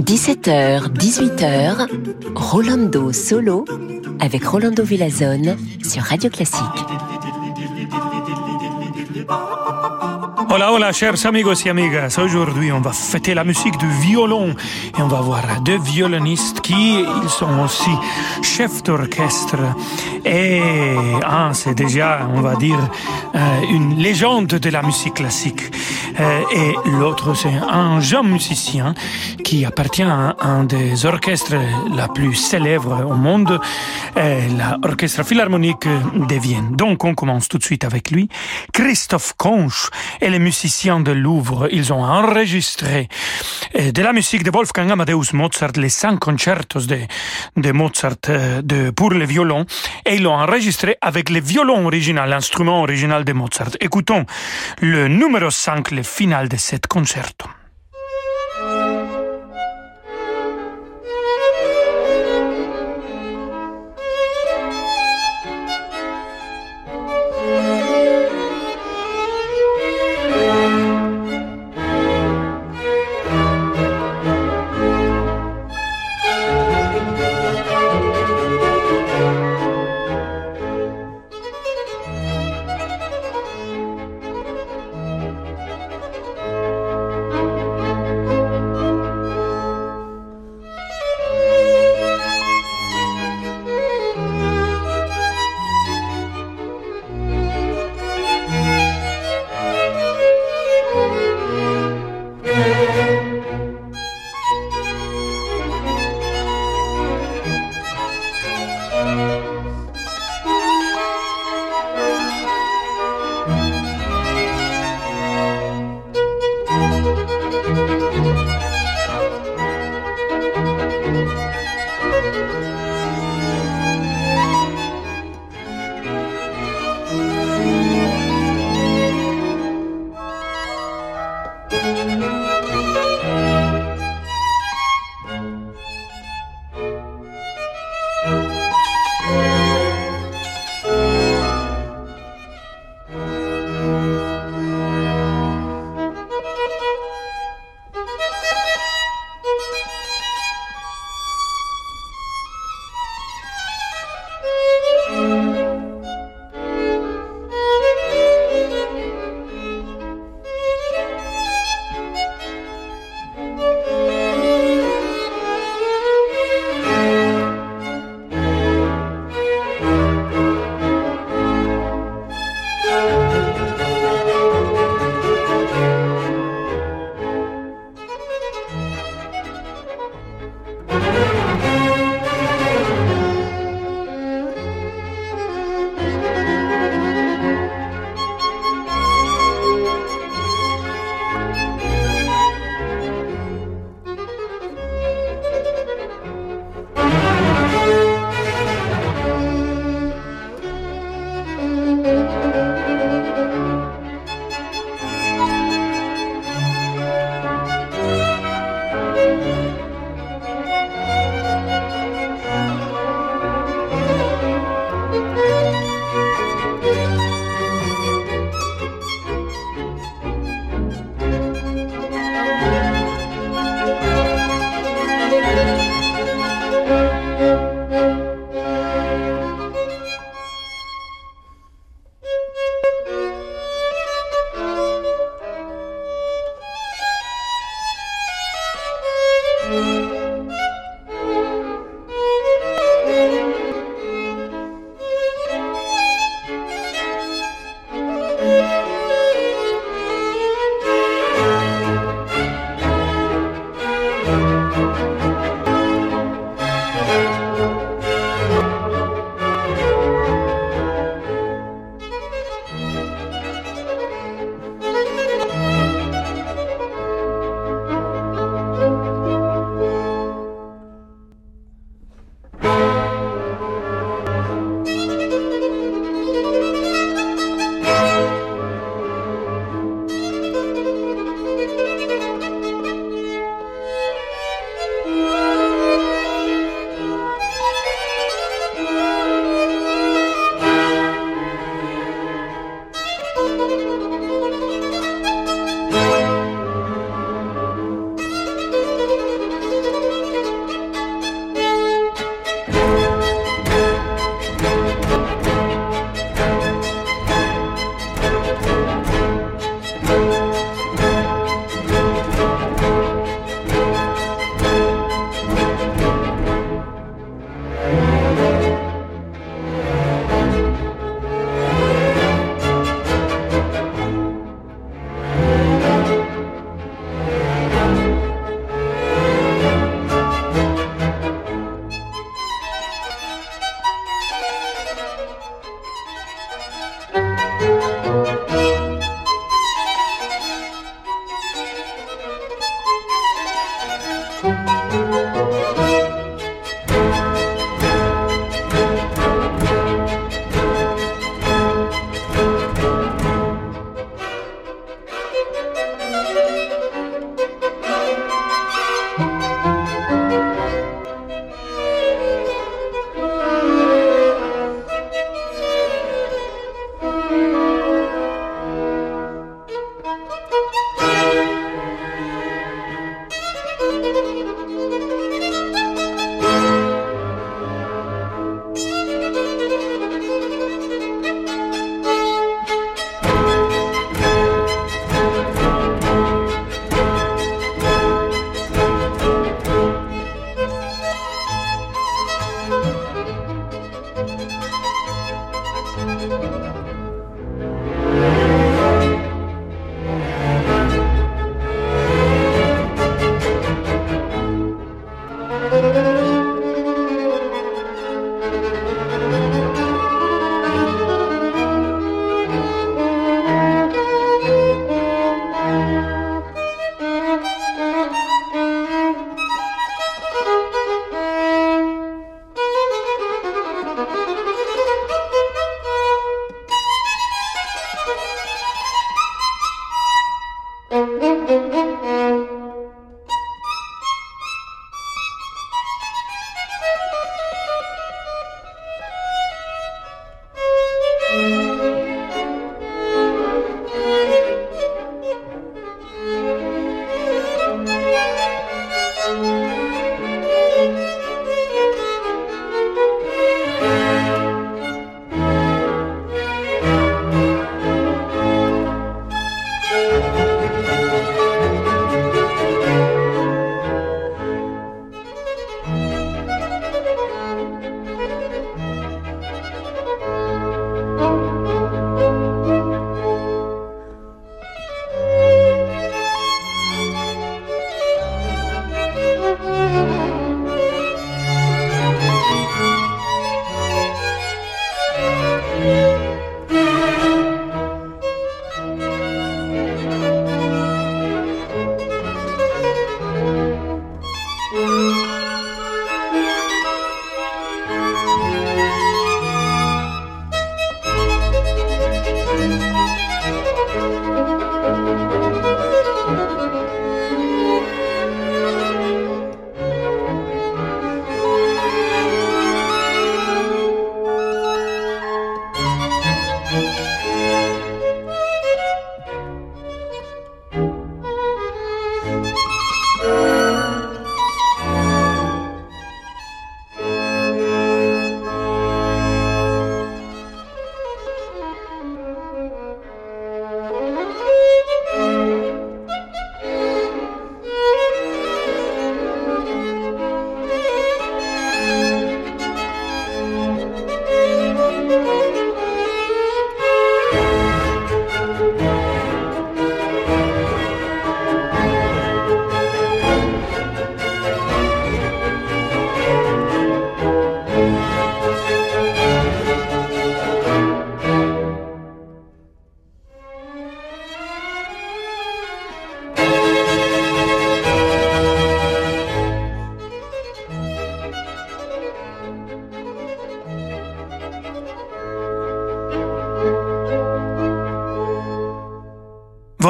17h, 18h, Rolando Solo avec Rolando Villazone sur Radio Classique. Hola, hola, chers amigos y amigas. Aujourd'hui, on va fêter la musique du violon et on va voir deux violonistes qui, ils sont aussi chefs d'orchestre. Et un, c'est déjà, on va dire, euh, une légende de la musique classique. Euh, et l'autre, c'est un jeune musicien qui appartient à un des orchestres la plus célèbres au monde, euh, l'Orchestre Philharmonique de Vienne. Donc, on commence tout de suite avec lui. Christophe Conch et les musiciens de Louvre, ils ont enregistré de la musique de Wolfgang Amadeus Mozart, les cinq concertos de, de Mozart de, pour le violon, et ils l'ont enregistré avec le violon original, l'instrument original de Mozart. Écoutons le numéro 5, le final de cet concerto.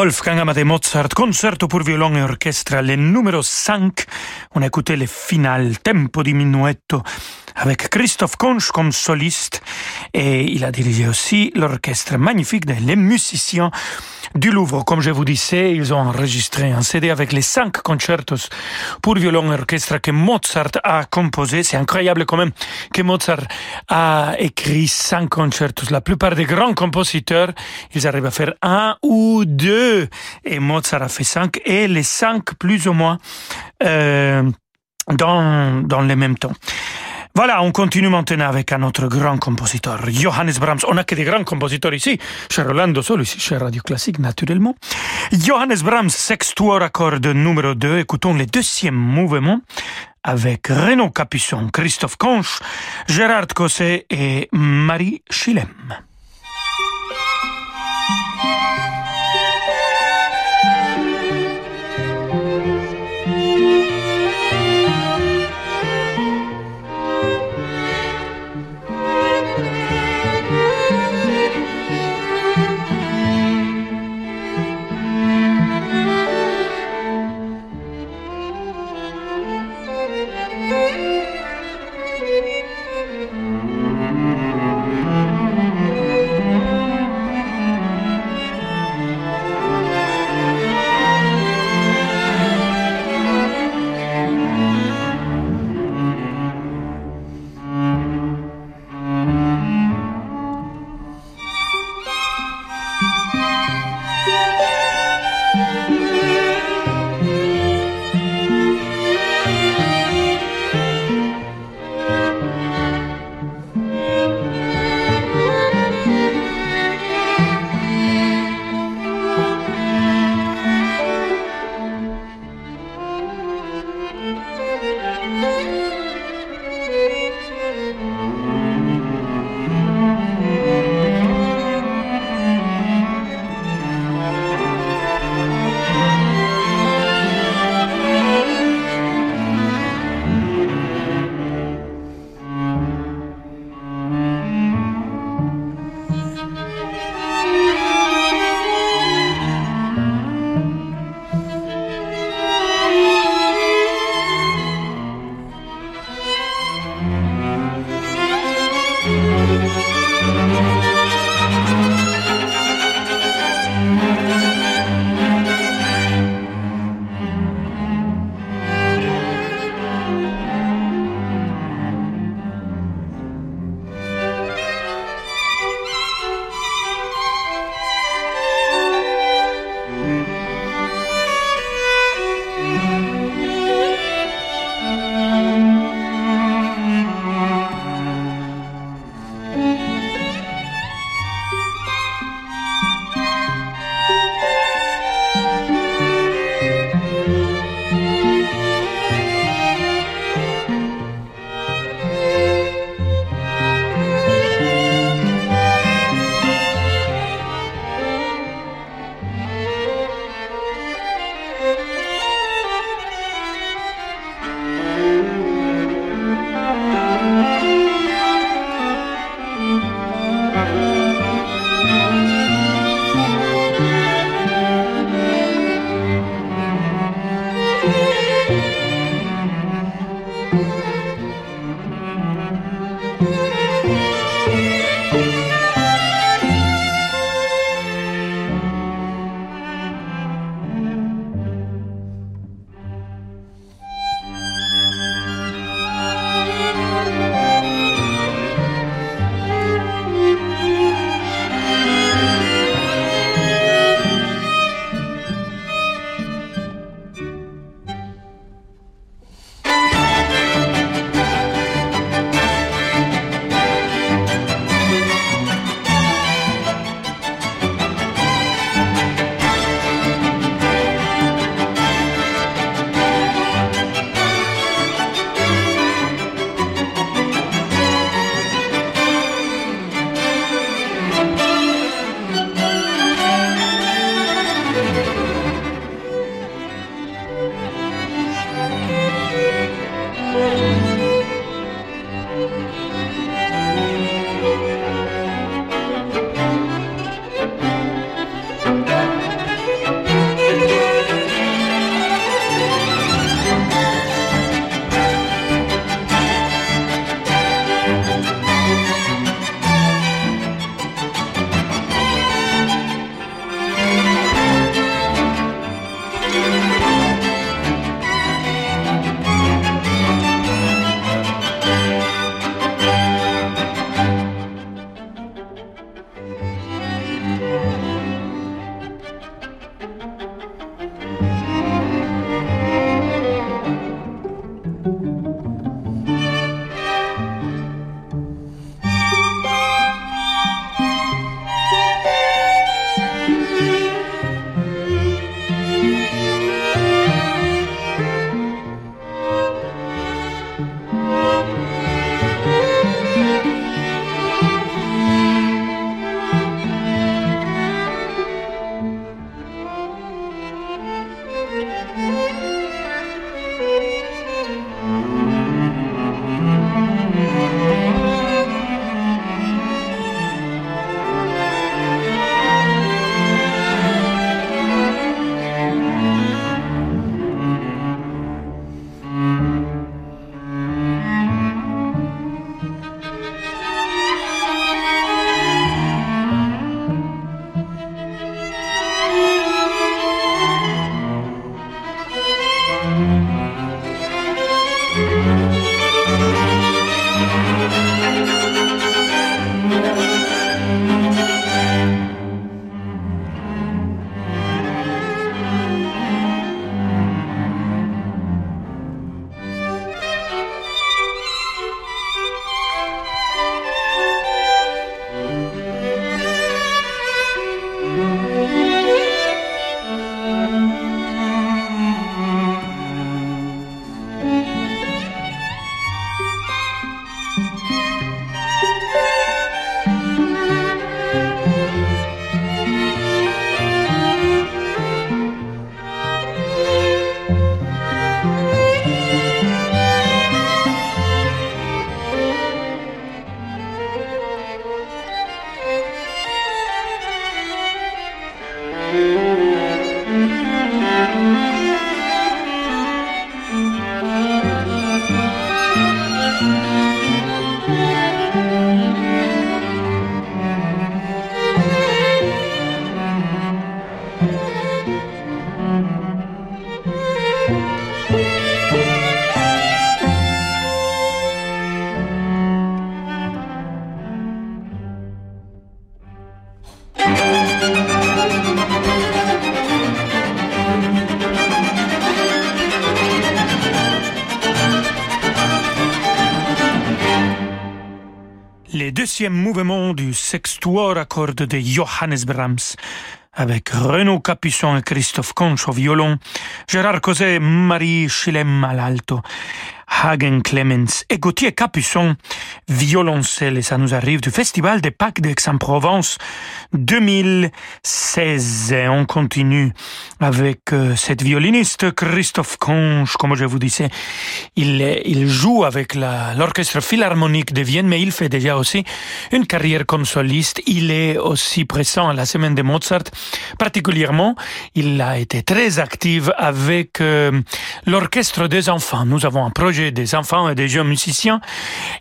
Wolfgang Amadeus Mozart, concerto pour violon et orchestre, le numéro 5. On a écouté le final, tempo di minuetto, avec Christophe Conch comme soliste. Et il a dirigé aussi l'orchestre magnifique des musiciens du Louvre. Comme je vous disais, ils ont enregistré un CD avec les cinq concertos pour violon et orchestre que Mozart a composé. C'est incroyable quand même que Mozart a écrit cinq concertos. La plupart des grands compositeurs, ils arrivent à faire un ou deux. Et Mozart a fait cinq. Et les cinq, plus ou moins, euh, dans, dans le même temps. Voilà, on continue maintenant avec un autre grand compositeur, Johannes Brahms. On n'a que des grands compositeurs ici, chez Rolando Solo, ici chez Radio Classique, naturellement. Johannes Brahms, sextuor accord numéro 2. Écoutons le deuxième mouvement avec Renaud Capuçon, Christophe Conche, Gérard Cosset et Marie Chilem. Mouvement du sextuor à cordes de Johannes Brahms, avec Renaud Capuçon et Christophe Conch au violon, Gérard Cosé, Marie Schilem à l'alto, Hagen Clemens et Gauthier Capuçon, violoncelle, et ça nous arrive du Festival des Pâques d'Aix-en-Provence 2016. On continue avec euh, cette violiniste Christophe Conche, comme je vous disais. Il, il joue avec l'Orchestre Philharmonique de Vienne, mais il fait déjà aussi une carrière comme soliste. Il est aussi présent à la semaine de Mozart. Particulièrement, il a été très actif avec euh, l'Orchestre des enfants. Nous avons un projet des enfants et des jeunes musiciens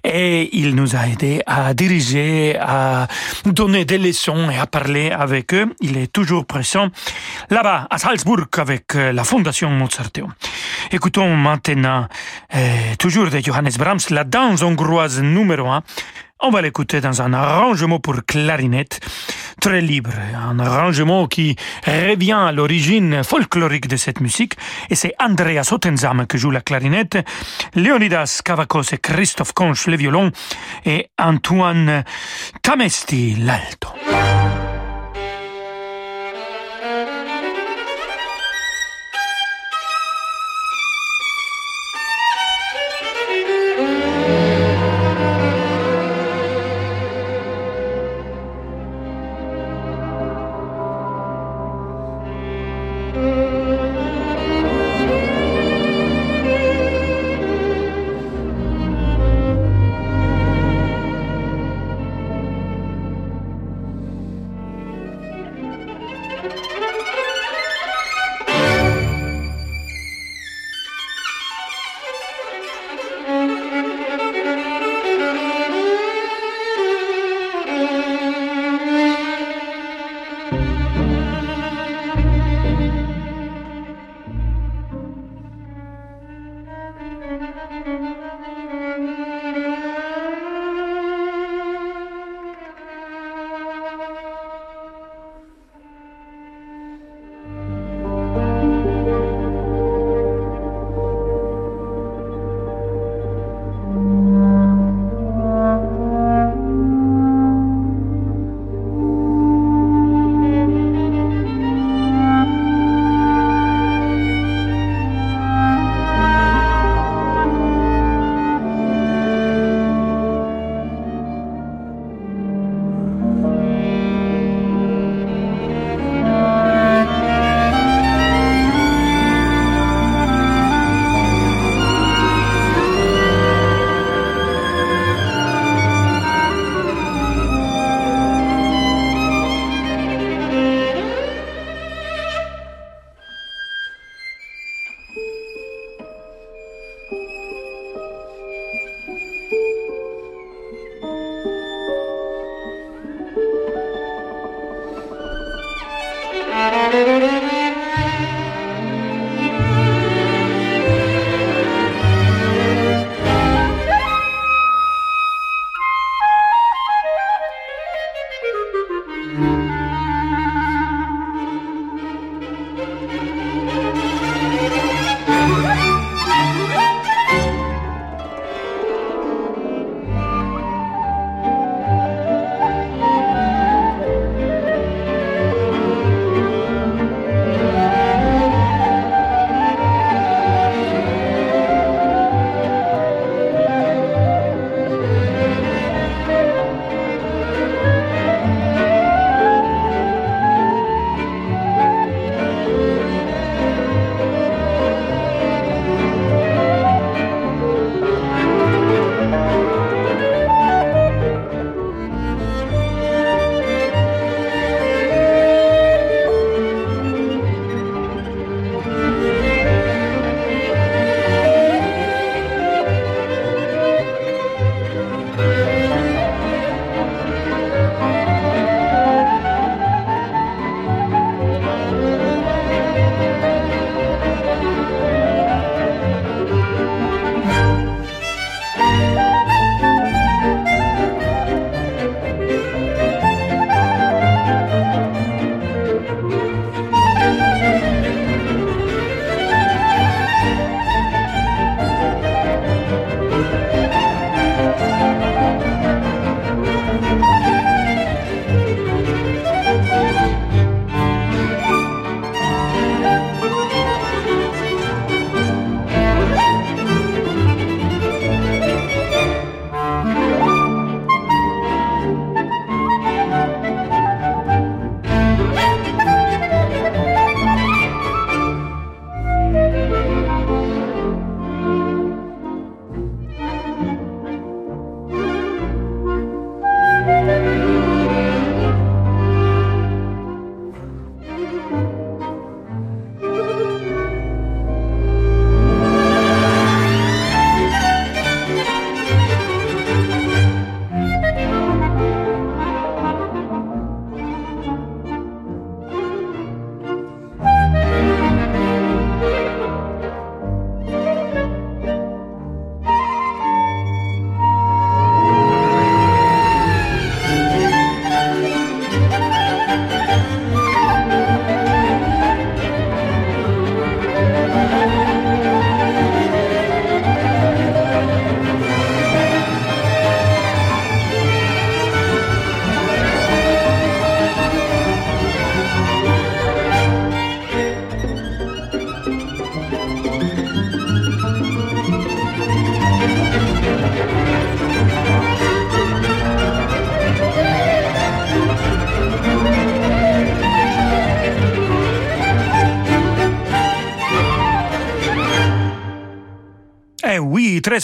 et il nous a aidé à diriger, à donner des leçons et à parler avec eux. Il est toujours présent là-bas à Salzbourg avec euh, la Fondation Mozarteum. Écoutons maintenant euh, toujours de Johannes Brahms la danse hongroise numéro 1 on va l'écouter dans un arrangement pour clarinette très libre, un arrangement qui revient à l'origine folklorique de cette musique, et c'est Andrea Sotenzam qui joue la clarinette, Leonidas Kavakos et Christophe Conch le violon, et Antoine Tamesti l'alto.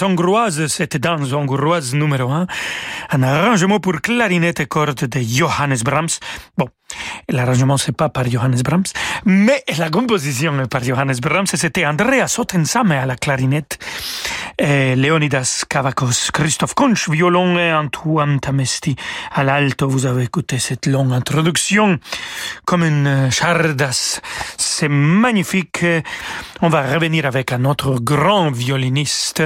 Hongroise, cette danse hongroise numéro un. Un arrangement pour clarinette et cordes de Johannes Brahms. Bon, l'arrangement c'est pas par Johannes Brahms, mais la composition est par Johannes Brahms. C'était Andrea Sottensame à la clarinette, et Leonidas Kavakos, Christophe Kunsch, violon et Antoine Tamesti à l'alto. Vous avez écouté cette longue introduction comme une chardas. C'est magnifique. On va revenir avec un autre grand violiniste.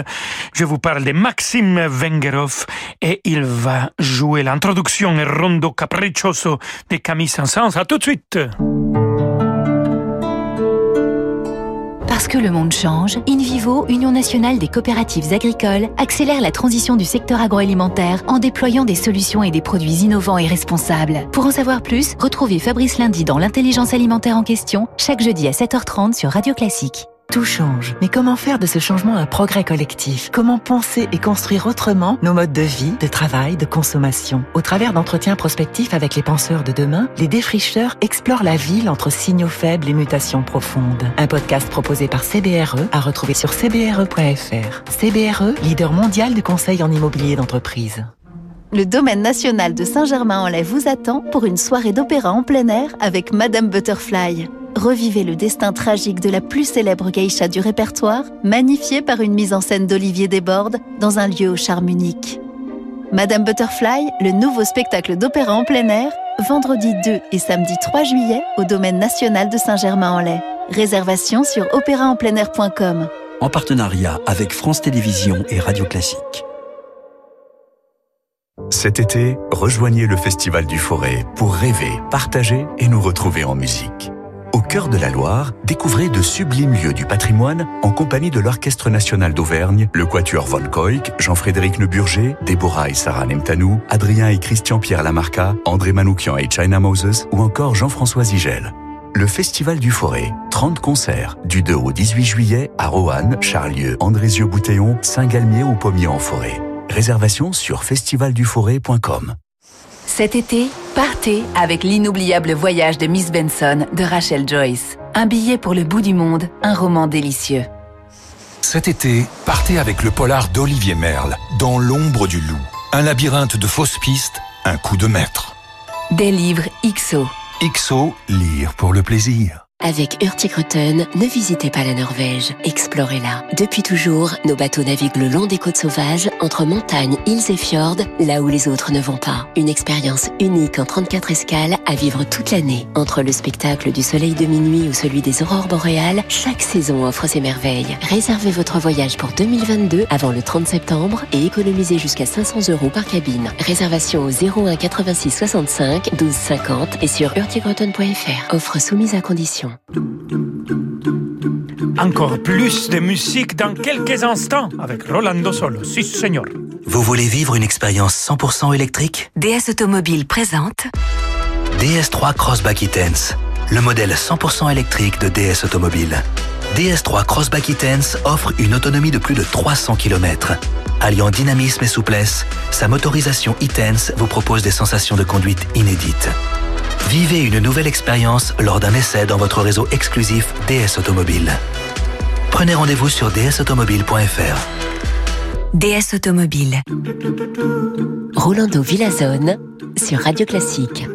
Je vous parle de Maxime Vengerov et il va jouer l'introduction et rondo capriccioso de Camille Saint-Saëns. À tout de suite. Parce que le monde change, InVivo, Union nationale des coopératives agricoles, accélère la transition du secteur agroalimentaire en déployant des solutions et des produits innovants et responsables. Pour en savoir plus, retrouvez Fabrice Lundi dans l'intelligence alimentaire en question, chaque jeudi à 7h30 sur Radio Classique. Tout change. Mais comment faire de ce changement un progrès collectif? Comment penser et construire autrement nos modes de vie, de travail, de consommation? Au travers d'entretiens prospectifs avec les penseurs de demain, les défricheurs explorent la ville entre signaux faibles et mutations profondes. Un podcast proposé par CBRE à retrouver sur cbre.fr. CBRE, leader mondial du conseil en immobilier d'entreprise. Le domaine national de Saint-Germain-en-Laye vous attend pour une soirée d'opéra en plein air avec Madame Butterfly. Revivez le destin tragique de la plus célèbre geisha du répertoire, magnifié par une mise en scène d'Olivier Desbordes dans un lieu au charme unique. Madame Butterfly, le nouveau spectacle d'opéra en plein air, vendredi 2 et samedi 3 juillet au domaine national de Saint-Germain-en-Laye. Réservation sur opéraenpleinair.com. En partenariat avec France Télévisions et Radio Classique. Cet été, rejoignez le Festival du Forêt pour rêver, partager et nous retrouver en musique. Au cœur de la Loire, découvrez de sublimes lieux du patrimoine en compagnie de l'Orchestre national d'Auvergne, le Quatuor Von Koik, Jean-Frédéric Neuburger, Déborah et Sarah Nemtanou, Adrien et Christian-Pierre Lamarca, André Manoukian et China Moses ou encore Jean-François Zigel. Le Festival du Forêt, 30 concerts, du 2 au 18 juillet à Roanne, Charlieu, Andrézieux-Boutéon, Saint-Galmier ou Pommier-en-Forêt. Réservation sur festivalduforêt.com. Cet été, partez avec l'inoubliable voyage de Miss Benson de Rachel Joyce. Un billet pour le bout du monde, un roman délicieux. Cet été, partez avec le polar d'Olivier Merle, Dans l'ombre du loup. Un labyrinthe de fausses pistes, un coup de maître. Des livres XO. XO, lire pour le plaisir. Avec Hurtigruten, ne visitez pas la Norvège, explorez-la. Depuis toujours, nos bateaux naviguent le long des côtes sauvages, entre montagnes, îles et fjords, là où les autres ne vont pas. Une expérience unique en 34 escales à vivre toute l'année. Entre le spectacle du soleil de minuit ou celui des aurores boréales, chaque saison offre ses merveilles. Réservez votre voyage pour 2022 avant le 30 septembre et économisez jusqu'à 500 euros par cabine. Réservation au 01 86 65 12 50 et sur hurtigruten.fr. Offre soumise à condition. Encore plus de musique dans quelques instants avec Rolando Solo. Si, señor. Vous voulez vivre une expérience 100% électrique? DS Automobile présente DS3 Crossback E-Tense, le modèle 100% électrique de DS Automobile. DS3 Crossback E-Tense offre une autonomie de plus de 300 km. Alliant dynamisme et souplesse, sa motorisation E-Tense vous propose des sensations de conduite inédites. Vivez une nouvelle expérience lors d'un essai dans votre réseau exclusif DS Automobile. Prenez rendez-vous sur dsautomobile.fr. DS Automobile. Rolando Villazone sur Radio Classique.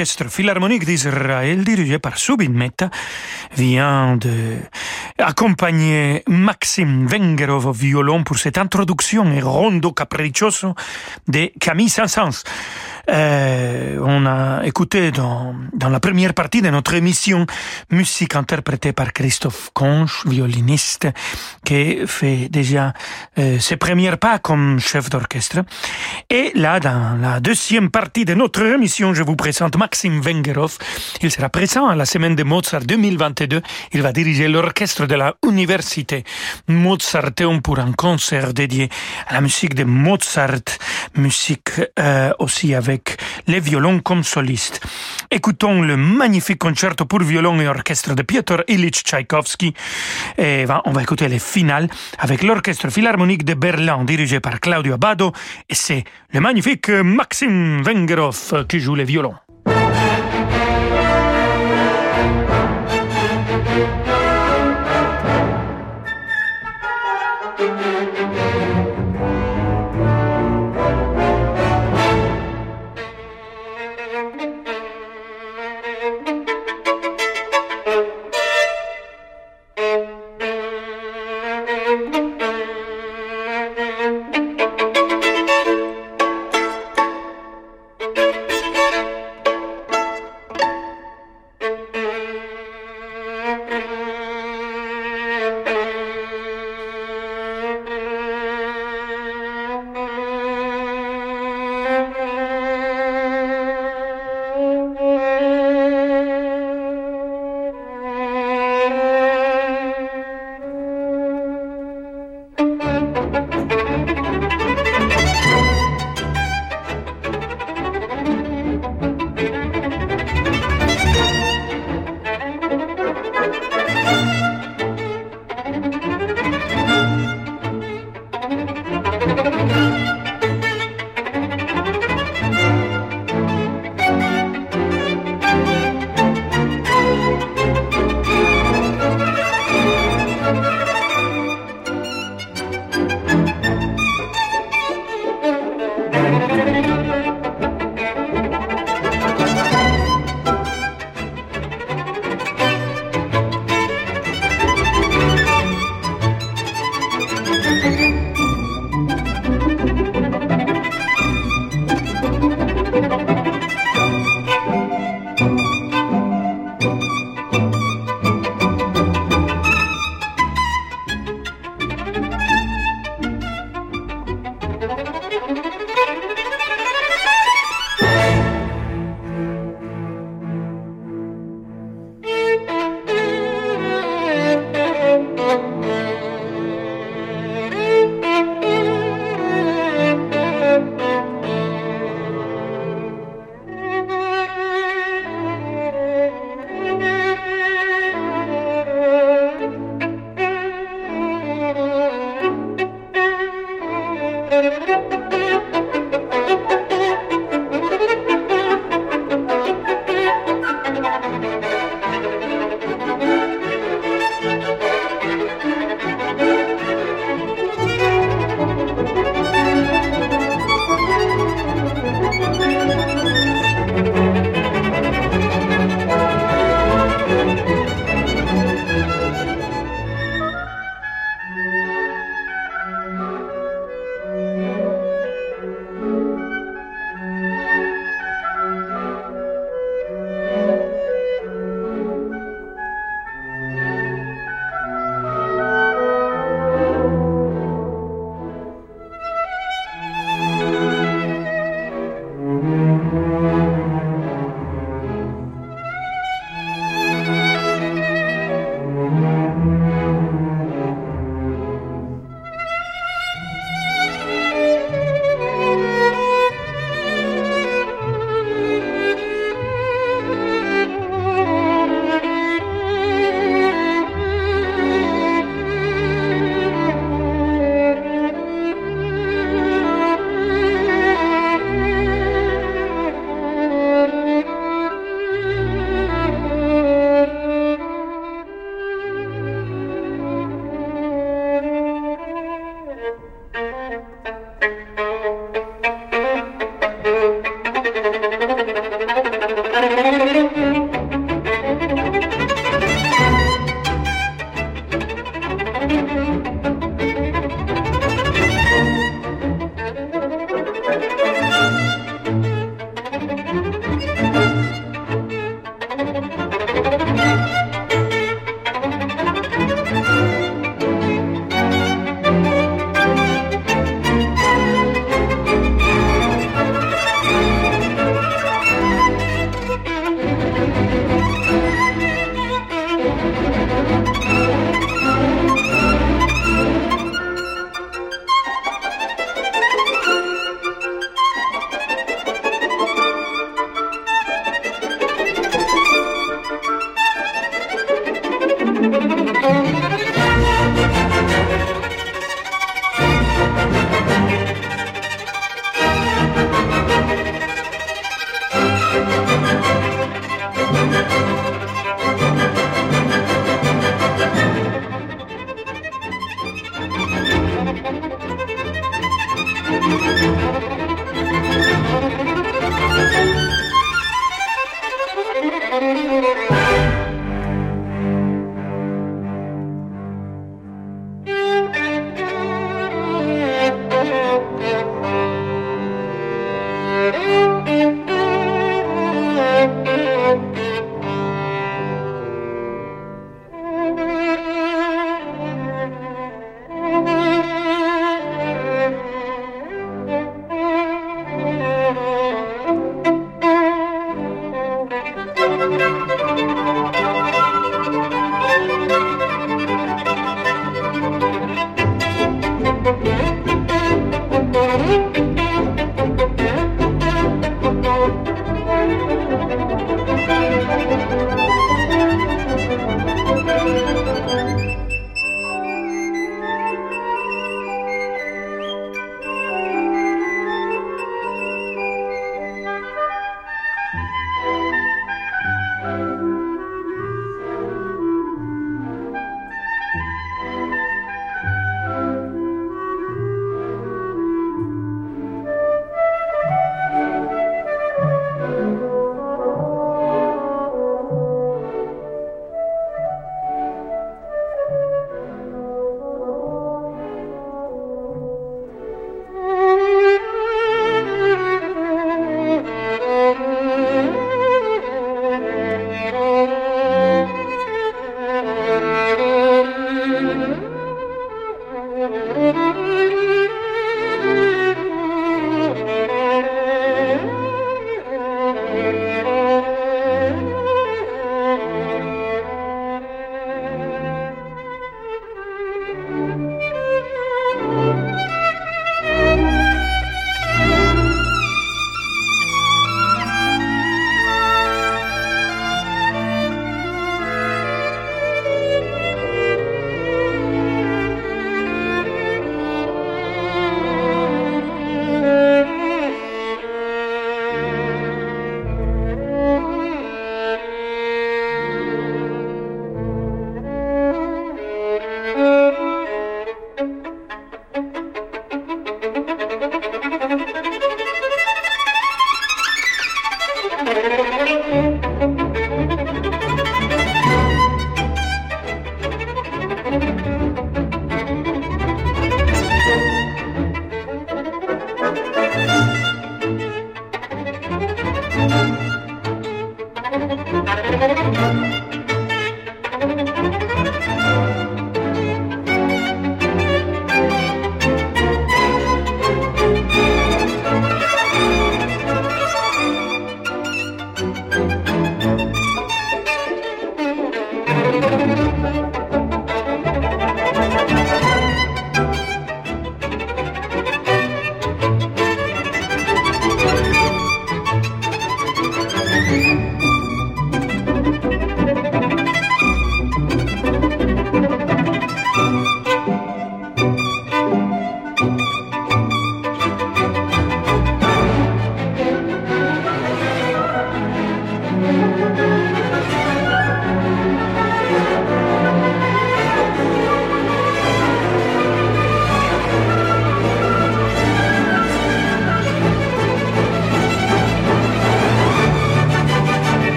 L'orchestre philharmonique d'Israël, dirigé par Subin Mehta, vient de Maxime Vengerov au violon pour cette introduction et rondo capriccioso de Camille Saint-Saëns. Euh, on a écouté dans, dans la première partie de notre émission musique interprétée par Christophe Conche, violiniste, qui fait déjà euh, ses premiers pas comme chef d'orchestre. Et là, dans la deuxième partie de notre émission, je vous présente Maxime Vengerov. Il sera présent à la semaine de Mozart 2022. Il va diriger l'orchestre de la Université Mozarteum pour un concert dédié à la musique de Mozart, musique euh, aussi avec les violons comme solistes. Écoutons le magnifique concerto pour violon et orchestre de Piotr Ilyich Tchaïkovski. Et on va écouter les finales avec l'orchestre philharmonique de Berlin dirigé par Claudio Abbado. Et c'est le magnifique Maxime Vengerov qui joue les violons.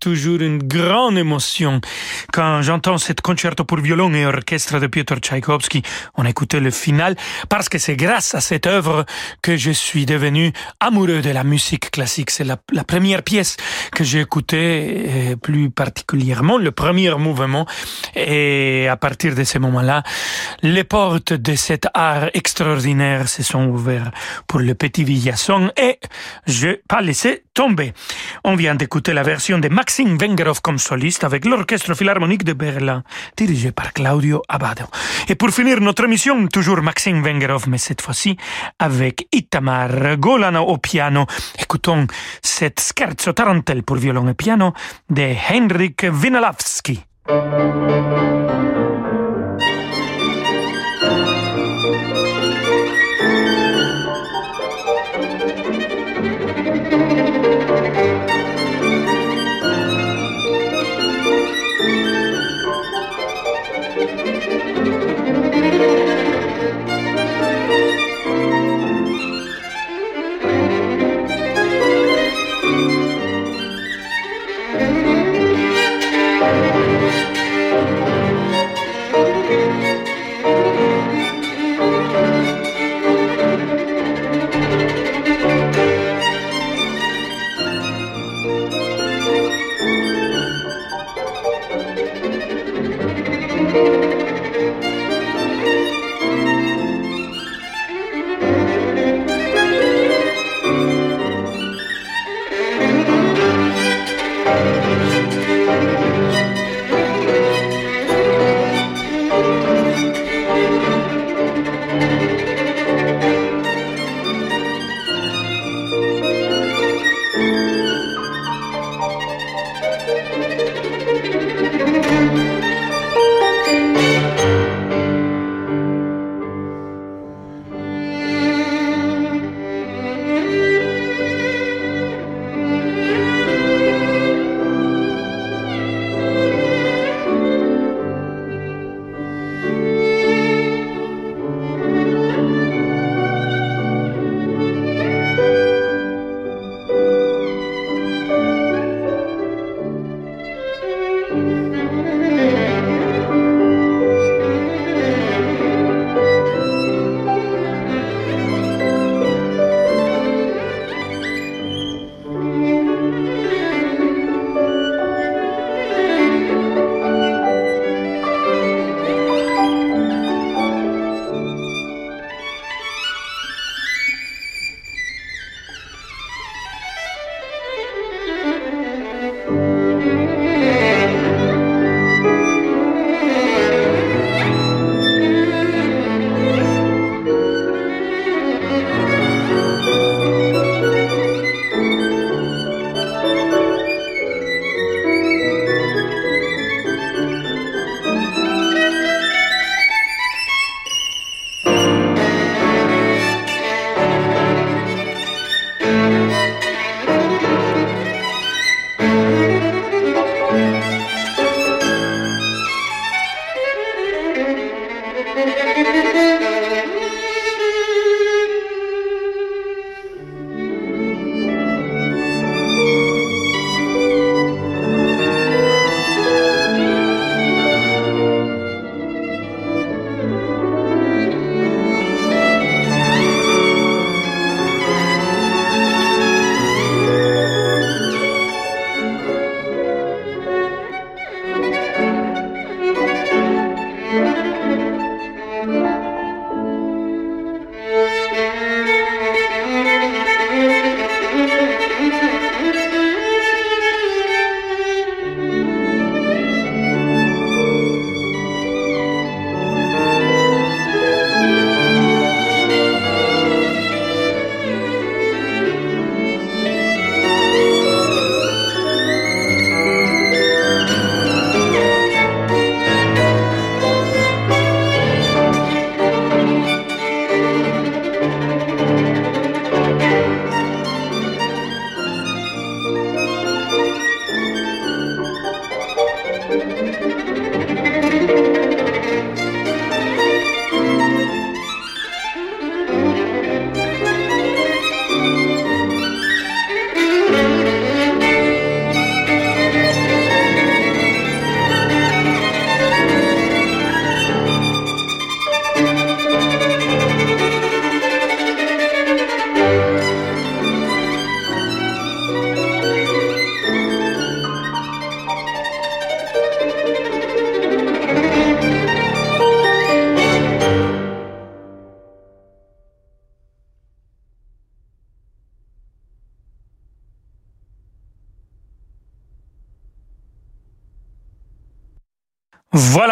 toujours émotion. Quand j'entends cette concerto pour violon et orchestre de Piotr Tchaïkovski, on écoutait le final parce que c'est grâce à cette œuvre que je suis devenu amoureux de la musique classique. C'est la, première pièce que j'ai écoutée, plus particulièrement le premier mouvement. Et à partir de ce moment-là, les portes de cet art extraordinaire se sont ouvertes pour le petit Villasson et je pas laissé tomber. On vient d'écouter la version de Maxime Vengerov comme soliste avec l'Orchestre Philharmonique de Berlin, dirigé par Claudio Abado. Et pour finir notre émission, toujours Maxime Vengerov, mais cette fois-ci avec Itamar Golano au piano. Écoutons cette scherzo tarantelle pour violon et piano de Henrik Winalavsky.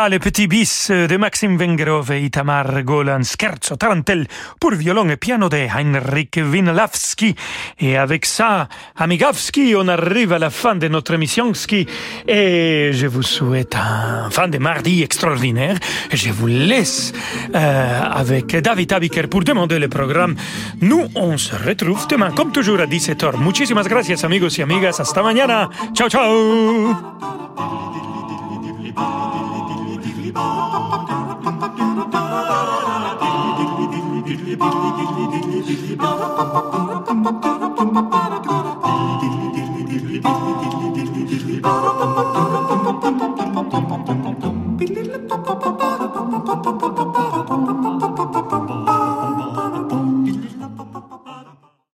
Voilà les petits bis de Maxime Vengerov et Itamar Golan, scherzo tarantelle pour violon et piano de Heinrich Wienlawski. Et avec ça, Amigavski, on arrive à la fin de notre émission et je vous souhaite un fin de mardi extraordinaire. Je vous laisse euh, avec David Abiker pour demander le programme. Nous, on se retrouve demain, comme toujours, à 17h. Muchísimas gracias, amigos y amigas. Hasta mañana. Ciao, ciao. Ba ba ba ba ba